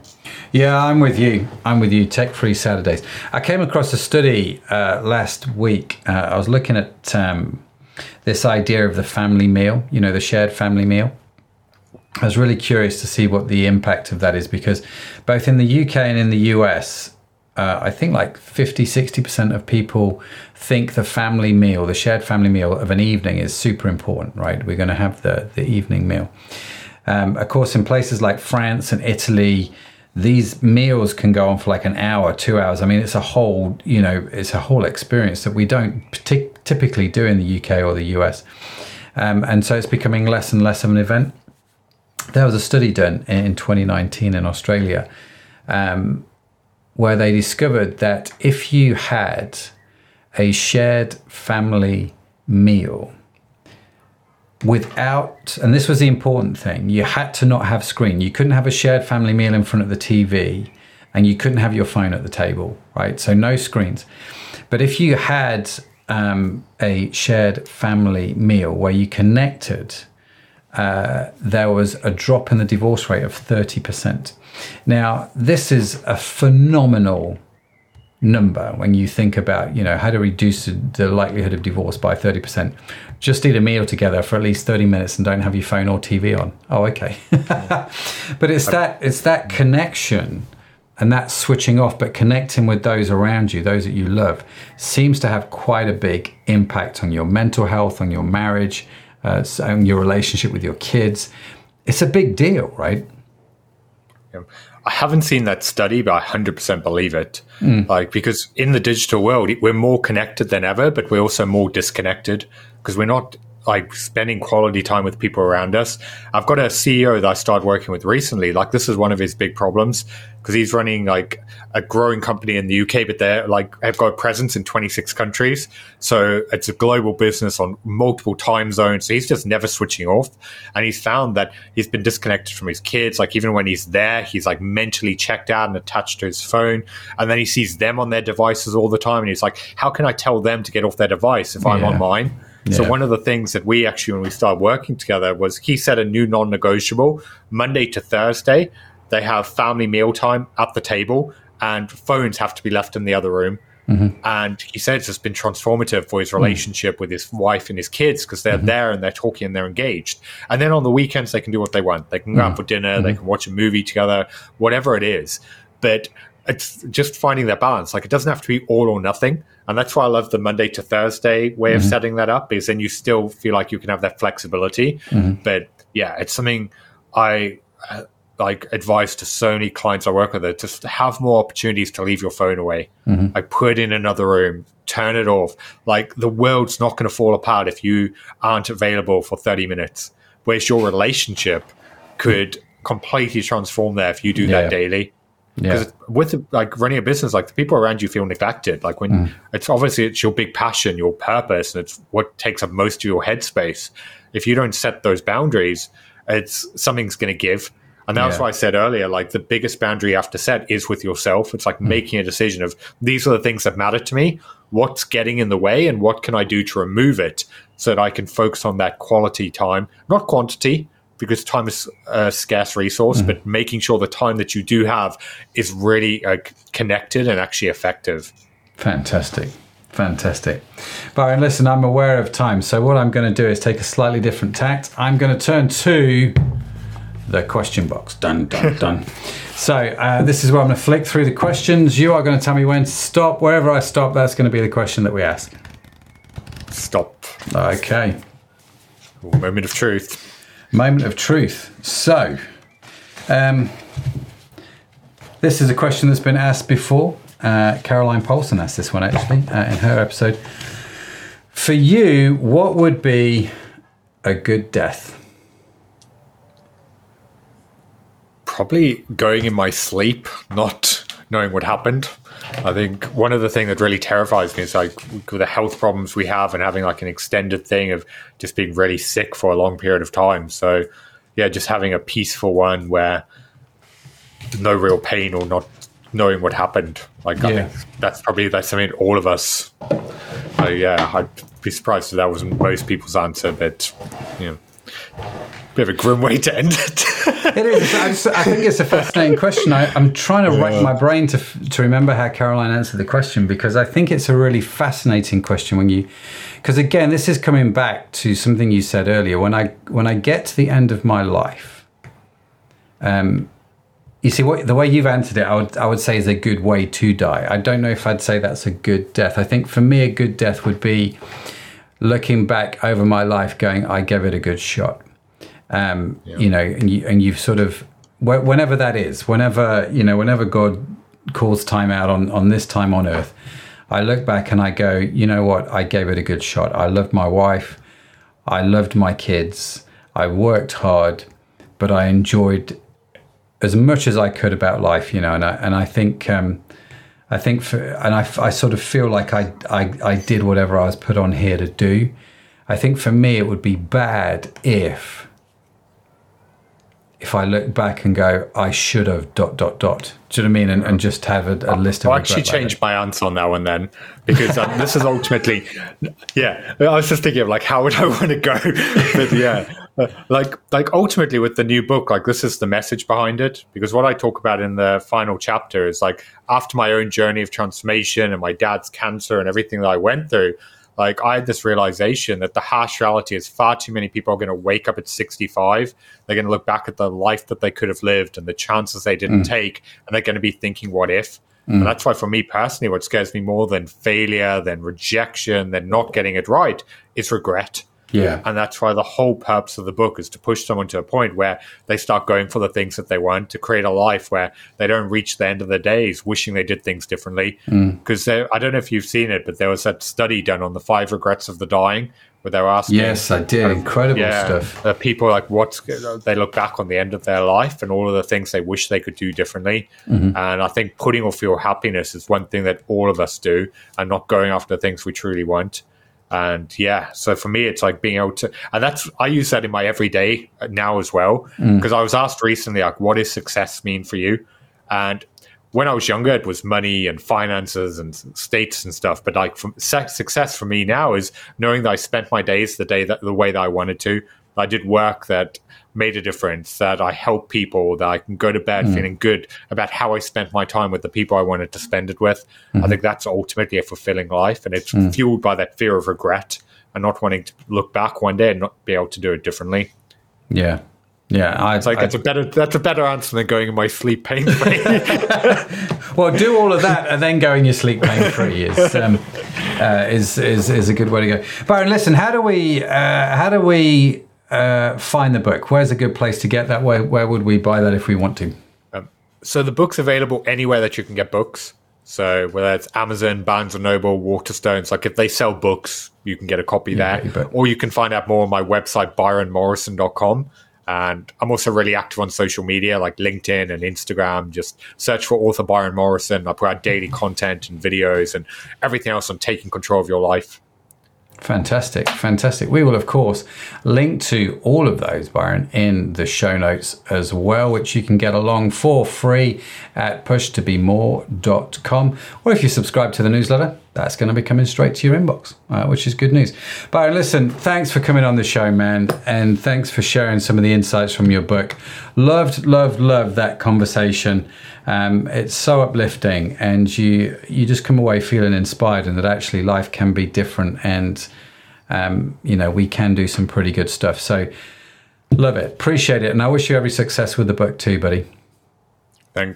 Yeah, I'm with you. I'm with you. Tech free Saturdays. I came across a study uh, last week. Uh, I was looking at um, this idea of the family meal, you know, the shared family meal. I was really curious to see what the impact of that is because both in the UK and in the US, uh, I think like 50, 60% of people think the family meal, the shared family meal of an evening is super important, right? We're going to have the, the evening meal. Um, of course, in places like France and Italy, these meals can go on for like an hour, two hours. I mean, it's a whole, you know, it's a whole experience that we don't typically do in the UK or the US. Um, and so it's becoming less and less of an event. There was a study done in 2019 in Australia um, where they discovered that if you had a shared family meal, without, and this was the important thing, you had to not have screen. You couldn't have a shared family meal in front of the TV and you couldn't have your phone at the table, right? So no screens. But if you had um, a shared family meal where you connected, uh, there was a drop in the divorce rate of 30%. Now, this is a phenomenal number when you think about you know how to reduce the likelihood of divorce by 30% just eat a meal together for at least 30 minutes and don't have your phone or tv on oh okay but it's that it's that connection and that switching off but connecting with those around you those that you love seems to have quite a big impact on your mental health on your marriage uh, on your relationship with your kids it's a big deal right yeah. I haven't seen that study, but I 100% believe it. Mm. Like, because in the digital world, we're more connected than ever, but we're also more disconnected because we're not like spending quality time with people around us. I've got a CEO that I started working with recently. Like this is one of his big problems because he's running like a growing company in the UK, but they're like have got a presence in 26 countries. So it's a global business on multiple time zones. So he's just never switching off. And he's found that he's been disconnected from his kids. Like even when he's there, he's like mentally checked out and attached to his phone. And then he sees them on their devices all the time. And he's like, how can I tell them to get off their device if I'm on mine? Yeah. So one of the things that we actually, when we started working together, was he set a new non-negotiable Monday to Thursday. They have family meal time at the table, and phones have to be left in the other room. Mm-hmm. And he said it's just been transformative for his mm. relationship mm-hmm. with his wife and his kids because they're mm-hmm. there and they're talking and they're engaged. And then on the weekends, they can do what they want. They can go out mm. for dinner, they mm-hmm. can watch a movie together, whatever it is. But it's just finding that balance. Like it doesn't have to be all or nothing. And that's why I love the Monday to Thursday way mm-hmm. of setting that up, is then you still feel like you can have that flexibility. Mm-hmm. But yeah, it's something I uh, like advise to so many clients I work with that just have more opportunities to leave your phone away. Mm-hmm. Like put it in another room, turn it off. Like the world's not going to fall apart if you aren't available for 30 minutes. Whereas your relationship could completely transform there if you do yeah. that daily. Because yeah. with like running a business, like the people around you feel neglected. Like when mm. it's obviously it's your big passion, your purpose, and it's what takes up most of your headspace. If you don't set those boundaries, it's something's going to give. And that's yeah. why I said earlier, like the biggest boundary you have to set is with yourself. It's like mm. making a decision of these are the things that matter to me. What's getting in the way, and what can I do to remove it so that I can focus on that quality time, not quantity because time is a scarce resource, mm. but making sure the time that you do have is really uh, connected and actually effective. Fantastic. Fantastic. Byron, listen, I'm aware of time. So, what I'm going to do is take a slightly different tact. I'm going to turn to the question box. Done, done, done. So, uh, this is where I'm going to flick through the questions. You are going to tell me when to stop. Wherever I stop, that's going to be the question that we ask. Stop. Okay. Moment of truth. Moment of truth. So, um, this is a question that's been asked before. Uh, Caroline Paulson asked this one actually uh, in her episode. For you, what would be a good death? Probably going in my sleep, not knowing what happened. I think one of the things that really terrifies me is like with the health problems we have and having like an extended thing of just being really sick for a long period of time. So, yeah, just having a peaceful one where no real pain or not knowing what happened. Like, yeah. I think that's probably that's something all of us. So, yeah, I'd be surprised if that wasn't most people's answer, but you know bit of a grim way to end it. it is. I, just, I, think it's a fascinating question. I, am trying to yeah. rack my brain to to remember how Caroline answered the question because I think it's a really fascinating question when you, because again, this is coming back to something you said earlier. When I when I get to the end of my life, um, you see what the way you've answered it, I would I would say is a good way to die. I don't know if I'd say that's a good death. I think for me, a good death would be looking back over my life, going, I gave it a good shot um, yeah. You know, and you and you've sort of whenever that is, whenever you know, whenever God calls time out on on this time on earth, I look back and I go, you know what? I gave it a good shot. I loved my wife. I loved my kids. I worked hard, but I enjoyed as much as I could about life, you know. And I and I think um, I think for and I, I sort of feel like I, I I did whatever I was put on here to do. I think for me it would be bad if if I look back and go, I should have dot dot dot. Do you know what I mean? And, and just have a, a list of. I'll actually change my answer on that one then, because um, this is ultimately, yeah. I was just thinking of like, how would I want to go? but yeah, uh, like like ultimately with the new book, like this is the message behind it. Because what I talk about in the final chapter is like after my own journey of transformation and my dad's cancer and everything that I went through like I had this realization that the harsh reality is far too many people are going to wake up at 65. They're going to look back at the life that they could have lived and the chances they didn't mm. take, and they're going to be thinking, "What if?" Mm. And that's why, for me personally, what scares me more than failure, than rejection, than not getting it right is regret. Yeah. And that's why the whole purpose of the book is to push someone to a point where they start going for the things that they want, to create a life where they don't reach the end of their days wishing they did things differently. Because mm. I don't know if you've seen it, but there was that study done on the five regrets of the dying where they were asking. Yes, I did. Incredible yeah, stuff. Uh, people like what they look back on the end of their life and all of the things they wish they could do differently. Mm-hmm. And I think putting off your happiness is one thing that all of us do, and not going after the things we truly want. And yeah, so for me, it's like being able to, and that's, I use that in my everyday now as well. Because mm. I was asked recently, like, what does success mean for you? And when I was younger, it was money and finances and states and stuff. But like, success for me now is knowing that I spent my days the day that the way that I wanted to. I did work that made a difference, that I help people, that I can go to bed mm. feeling good about how I spent my time with the people I wanted to spend it with. Mm-hmm. I think that's ultimately a fulfilling life. And it's mm. fueled by that fear of regret and not wanting to look back one day and not be able to do it differently. Yeah. Yeah, I, it's like I, that's a better that's a better answer than going in my sleep pain free. well, do all of that and then go in your sleep pain free is um, uh, is, is is a good way to go. Byron, listen, how do we uh, how do we uh, find the book? Where's a good place to get that? Where, where would we buy that if we want to? Um, so the book's available anywhere that you can get books. So whether it's Amazon, Barnes and Noble, Waterstones, like if they sell books, you can get a copy yeah, there. Or you can find out more on my website, byronmorrison.com. And I'm also really active on social media like LinkedIn and Instagram. Just search for author Byron Morrison. I put out daily content and videos and everything else on taking control of your life. Fantastic, fantastic. We will, of course, link to all of those, Byron, in the show notes as well, which you can get along for free at pushtobemore.com. Or if you subscribe to the newsletter, that's going to be coming straight to your inbox, uh, which is good news. Byron, listen, thanks for coming on the show, man, and thanks for sharing some of the insights from your book. Loved, loved, loved that conversation. Um, it's so uplifting, and you you just come away feeling inspired, and that actually life can be different, and um, you know we can do some pretty good stuff. So love it, appreciate it, and I wish you every success with the book too, buddy.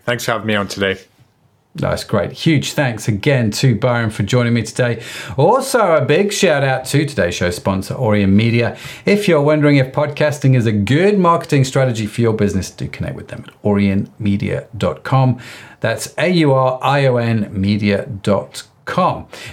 Thanks for having me on today. That's great. Huge thanks again to Byron for joining me today. Also, a big shout out to today's show sponsor, Aurion Media. If you're wondering if podcasting is a good marketing strategy for your business, do connect with them at aurionmedia.com. That's A U R I O N media.com.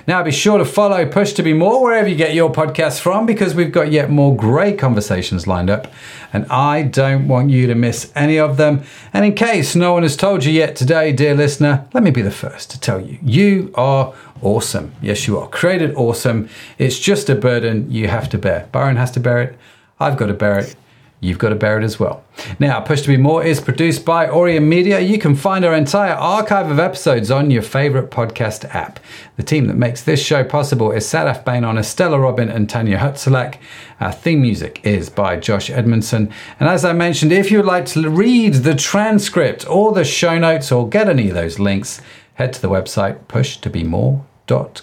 Now, be sure to follow Push to Be More wherever you get your podcasts from because we've got yet more great conversations lined up and I don't want you to miss any of them. And in case no one has told you yet today, dear listener, let me be the first to tell you you are awesome. Yes, you are. Created awesome. It's just a burden you have to bear. Byron has to bear it. I've got to bear it you've got to bear it as well. Now, Push to Be More is produced by Aurion Media. You can find our entire archive of episodes on your favorite podcast app. The team that makes this show possible is Sadaf Beynon, Estella Robin, and Tanya Hutsuliak. Our theme music is by Josh Edmundson. And as I mentioned, if you would like to read the transcript or the show notes or get any of those links, head to the website Push to be pushtobemore.com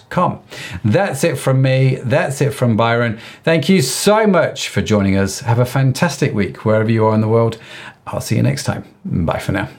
Com. That's it from me. That's it from Byron. Thank you so much for joining us. Have a fantastic week wherever you are in the world. I'll see you next time. Bye for now.